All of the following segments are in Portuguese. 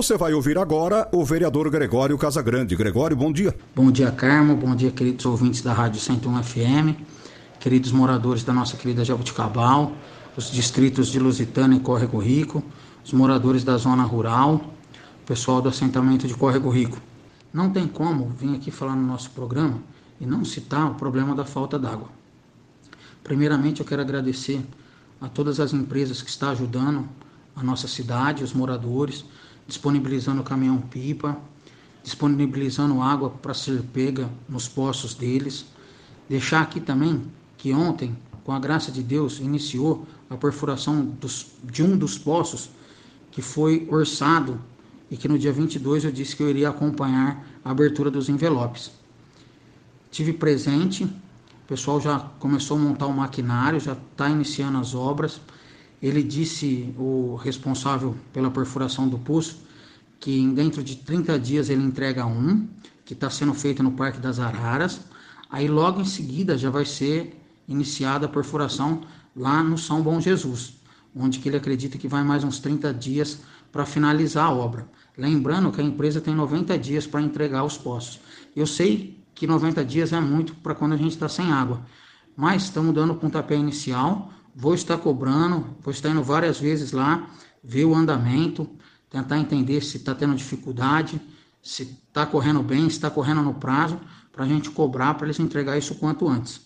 Você vai ouvir agora o vereador Gregório Casagrande. Gregório, bom dia. Bom dia, Carmo. Bom dia, queridos ouvintes da Rádio 101 FM, queridos moradores da nossa querida Jabuticabal, os distritos de Lusitana e Córrego Rico, os moradores da zona rural, o pessoal do assentamento de Córrego Rico. Não tem como vir aqui falar no nosso programa e não citar o problema da falta d'água. Primeiramente, eu quero agradecer a todas as empresas que estão ajudando a nossa cidade, os moradores, disponibilizando caminhão-pipa, disponibilizando água para ser pega nos poços deles. Deixar aqui também que ontem, com a graça de Deus, iniciou a perfuração dos, de um dos poços que foi orçado e que no dia 22 eu disse que eu iria acompanhar a abertura dos envelopes. Tive presente, o pessoal já começou a montar o maquinário, já está iniciando as obras. Ele disse, o responsável pela perfuração do poço, que dentro de 30 dias ele entrega um, que está sendo feito no Parque das Araras. Aí logo em seguida já vai ser iniciada a perfuração lá no São Bom Jesus, onde que ele acredita que vai mais uns 30 dias para finalizar a obra. Lembrando que a empresa tem 90 dias para entregar os poços. Eu sei que 90 dias é muito para quando a gente está sem água, mas estamos dando o pontapé inicial Vou estar cobrando, vou estar indo várias vezes lá, ver o andamento, tentar entender se está tendo dificuldade, se está correndo bem, se está correndo no prazo, para a gente cobrar para eles entregar isso quanto antes.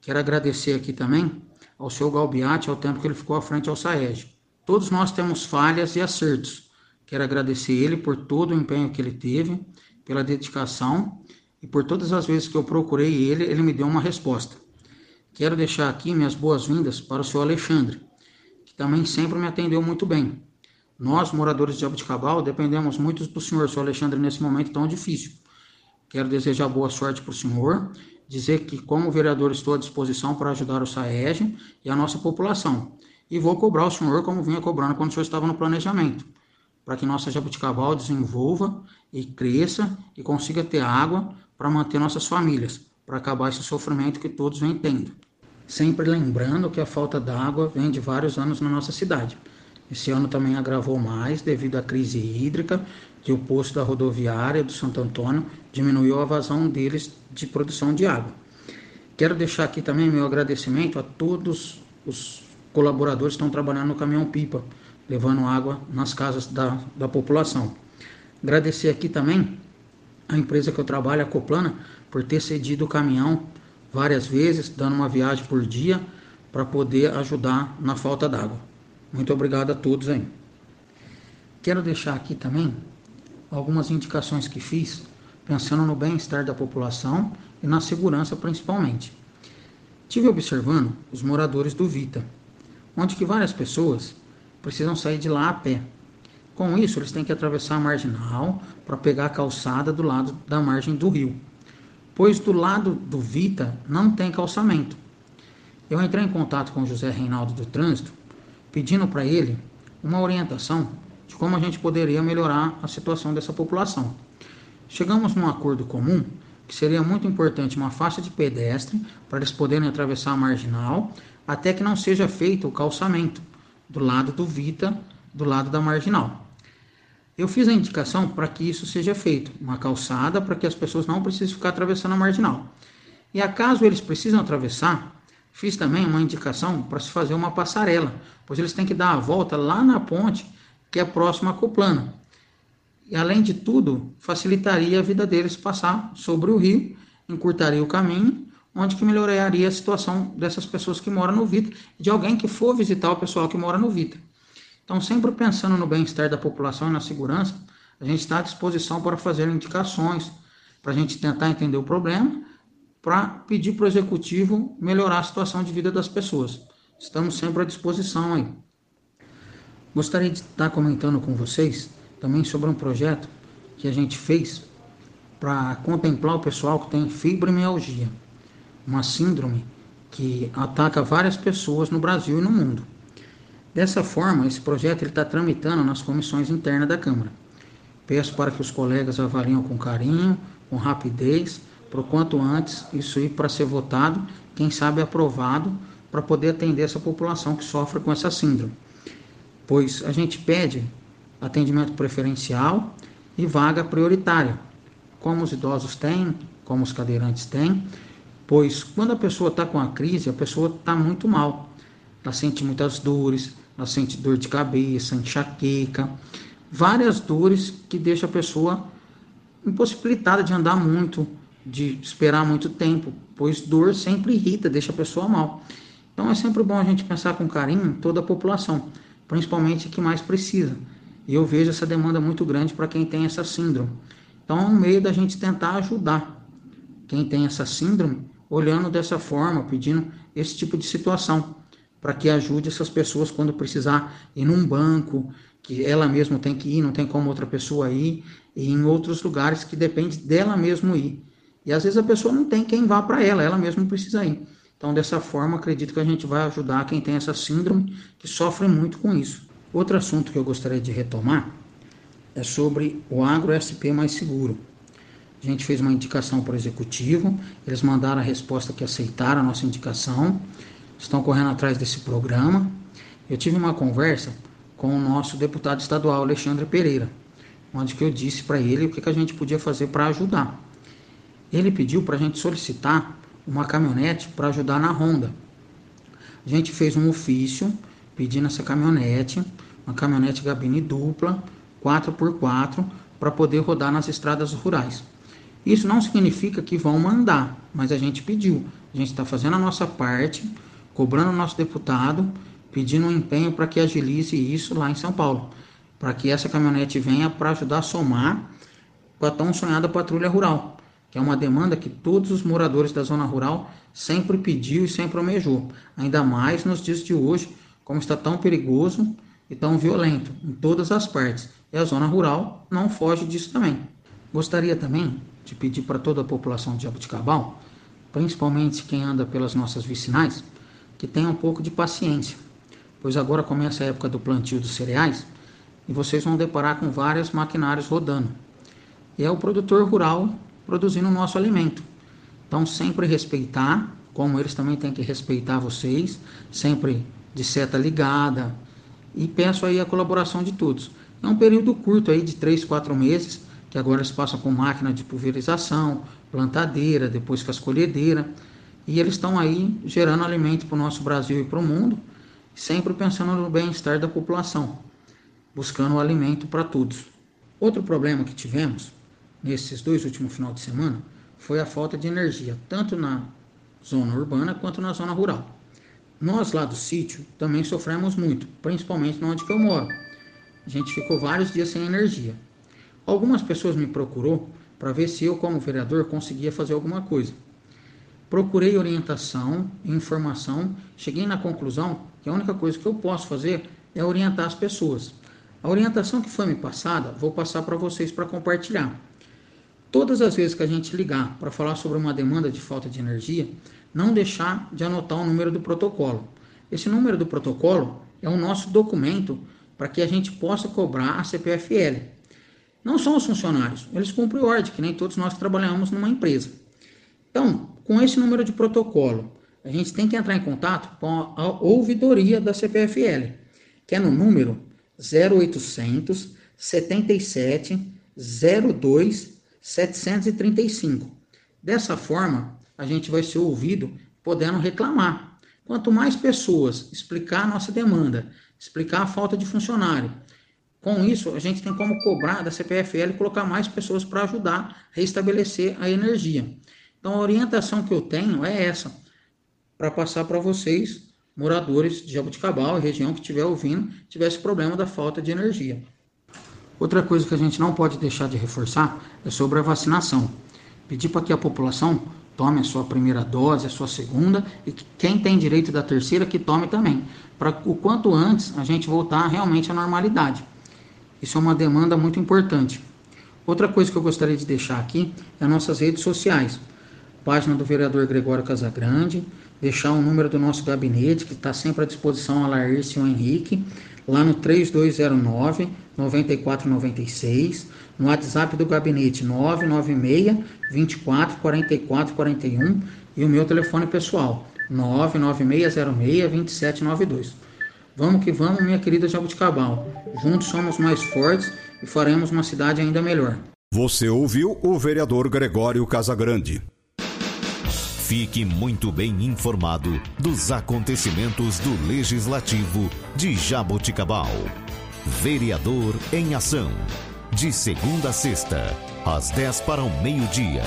Quero agradecer aqui também ao seu Galbiati, ao tempo que ele ficou à frente ao Saed. Todos nós temos falhas e acertos. Quero agradecer ele por todo o empenho que ele teve, pela dedicação e por todas as vezes que eu procurei ele, ele me deu uma resposta. Quero deixar aqui minhas boas-vindas para o senhor Alexandre, que também sempre me atendeu muito bem. Nós, moradores de Jabuticabal, dependemos muito do senhor, senhor Alexandre, nesse momento tão difícil. Quero desejar boa sorte para o senhor, dizer que, como vereador, estou à disposição para ajudar o SAEG e a nossa população. E vou cobrar o senhor como vinha cobrando quando o senhor estava no planejamento, para que nossa Jabuticabal desenvolva e cresça e consiga ter água para manter nossas famílias, para acabar esse sofrimento que todos vêm tendo sempre lembrando que a falta d'água vem de vários anos na nossa cidade. Esse ano também agravou mais devido à crise hídrica, que o posto da rodoviária do Santo Antônio diminuiu a vazão deles de produção de água. Quero deixar aqui também meu agradecimento a todos os colaboradores que estão trabalhando no caminhão-pipa, levando água nas casas da, da população. Agradecer aqui também a empresa que eu trabalho, a Coplana, por ter cedido o caminhão várias vezes, dando uma viagem por dia para poder ajudar na falta d'água. Muito obrigado a todos aí. Quero deixar aqui também algumas indicações que fiz, pensando no bem-estar da população e na segurança principalmente. Tive observando os moradores do Vita, onde que várias pessoas precisam sair de lá a pé. Com isso, eles têm que atravessar a marginal para pegar a calçada do lado da margem do rio pois do lado do Vita não tem calçamento. Eu entrei em contato com José Reinaldo do Trânsito, pedindo para ele uma orientação de como a gente poderia melhorar a situação dessa população. Chegamos num acordo comum que seria muito importante uma faixa de pedestre para eles poderem atravessar a marginal até que não seja feito o calçamento do lado do Vita, do lado da marginal. Eu fiz a indicação para que isso seja feito, uma calçada para que as pessoas não precisem ficar atravessando a marginal. E acaso eles precisam atravessar, fiz também uma indicação para se fazer uma passarela, pois eles têm que dar a volta lá na ponte que é próxima à Coplana. E além de tudo, facilitaria a vida deles passar sobre o rio, encurtaria o caminho, onde que melhoraria a situação dessas pessoas que moram no Vita de alguém que for visitar o pessoal que mora no Vita. Então, sempre pensando no bem-estar da população e na segurança, a gente está à disposição para fazer indicações, para a gente tentar entender o problema, para pedir para o executivo melhorar a situação de vida das pessoas. Estamos sempre à disposição aí. Gostaria de estar comentando com vocês também sobre um projeto que a gente fez para contemplar o pessoal que tem fibromialgia, uma síndrome que ataca várias pessoas no Brasil e no mundo. Dessa forma, esse projeto está tramitando nas comissões internas da Câmara. Peço para que os colegas avaliem com carinho, com rapidez, por quanto antes isso ir para ser votado, quem sabe aprovado, para poder atender essa população que sofre com essa síndrome. Pois a gente pede atendimento preferencial e vaga prioritária, como os idosos têm, como os cadeirantes têm, pois quando a pessoa está com a crise, a pessoa está muito mal. Ela sente muitas dores, ela sente dor de cabeça, enxaqueca, várias dores que deixam a pessoa impossibilitada de andar muito, de esperar muito tempo, pois dor sempre irrita, deixa a pessoa mal. Então é sempre bom a gente pensar com carinho toda a população, principalmente a que mais precisa. E eu vejo essa demanda muito grande para quem tem essa síndrome. Então é um meio da gente tentar ajudar quem tem essa síndrome, olhando dessa forma, pedindo esse tipo de situação, para que ajude essas pessoas quando precisar ir num banco, que ela mesma tem que ir, não tem como outra pessoa ir, e em outros lugares que depende dela mesmo ir. E às vezes a pessoa não tem quem vá para ela, ela mesma precisa ir. Então, dessa forma, acredito que a gente vai ajudar quem tem essa síndrome, que sofre muito com isso. Outro assunto que eu gostaria de retomar é sobre o Agro SP Mais Seguro. A gente fez uma indicação para o executivo, eles mandaram a resposta que aceitaram a nossa indicação, estão correndo atrás desse programa. Eu tive uma conversa com o nosso deputado estadual Alexandre Pereira, onde que eu disse para ele o que, que a gente podia fazer para ajudar. Ele pediu para a gente solicitar uma caminhonete para ajudar na ronda. A gente fez um ofício pedindo essa caminhonete, uma caminhonete gabine dupla, 4x4, para poder rodar nas estradas rurais. Isso não significa que vão mandar, mas a gente pediu. A gente está fazendo a nossa parte, cobrando o nosso deputado pedindo um empenho para que agilize isso lá em São Paulo, para que essa caminhonete venha para ajudar a somar com a tão sonhada patrulha rural, que é uma demanda que todos os moradores da zona rural sempre pediu e sempre almejou, ainda mais nos dias de hoje, como está tão perigoso e tão violento em todas as partes. E a zona rural não foge disso também. Gostaria também de pedir para toda a população de Jabuticabal, principalmente quem anda pelas nossas vicinais, que tenha um pouco de paciência pois agora começa a época do plantio dos cereais e vocês vão deparar com vários maquinários rodando. E é o produtor rural produzindo o nosso alimento. Então, sempre respeitar, como eles também têm que respeitar vocês, sempre de seta ligada. E peço aí a colaboração de todos. É um período curto aí de 3, 4 meses, que agora eles passam com máquina de pulverização, plantadeira, depois com as colhedeiras. E eles estão aí gerando alimento para o nosso Brasil e para o mundo sempre pensando no bem-estar da população, buscando alimento para todos. Outro problema que tivemos nesses dois últimos finais de semana foi a falta de energia, tanto na zona urbana quanto na zona rural. Nós lá do sítio também sofremos muito, principalmente onde eu moro. A gente ficou vários dias sem energia. Algumas pessoas me procurou para ver se eu, como vereador, conseguia fazer alguma coisa. Procurei orientação informação, cheguei na conclusão que a única coisa que eu posso fazer é orientar as pessoas. A orientação que foi me passada, vou passar para vocês para compartilhar. Todas as vezes que a gente ligar para falar sobre uma demanda de falta de energia, não deixar de anotar o número do protocolo. Esse número do protocolo é o nosso documento para que a gente possa cobrar a CPFL. Não são os funcionários, eles cumprem ordem, que nem todos nós trabalhamos numa empresa. Então, com esse número de protocolo, a gente tem que entrar em contato com a ouvidoria da CPFL, que é no número 0800 77 02 735. Dessa forma, a gente vai ser ouvido podendo reclamar. Quanto mais pessoas explicar a nossa demanda, explicar a falta de funcionário, com isso a gente tem como cobrar da CPFL colocar mais pessoas para ajudar a restabelecer a energia. Então a orientação que eu tenho é essa, para passar para vocês, moradores de Jabuticabal região que estiver ouvindo, tivesse problema da falta de energia. Outra coisa que a gente não pode deixar de reforçar é sobre a vacinação. Pedir para que a população tome a sua primeira dose, a sua segunda, e que quem tem direito da terceira que tome também, para o quanto antes a gente voltar realmente à normalidade. Isso é uma demanda muito importante. Outra coisa que eu gostaria de deixar aqui é as nossas redes sociais. Página do vereador Gregório Casagrande, deixar o número do nosso gabinete, que está sempre à disposição, a Laércio Henrique, lá no 3209 9496, no WhatsApp do gabinete 996 24 44 41 e o meu telefone pessoal 99606 2792. Vamos que vamos, minha querida Jabuticabal. Juntos somos mais fortes e faremos uma cidade ainda melhor. Você ouviu o vereador Gregório Casagrande. Fique muito bem informado dos acontecimentos do Legislativo de Jaboticabal. Vereador em Ação. De segunda a sexta, às 10 para o meio-dia.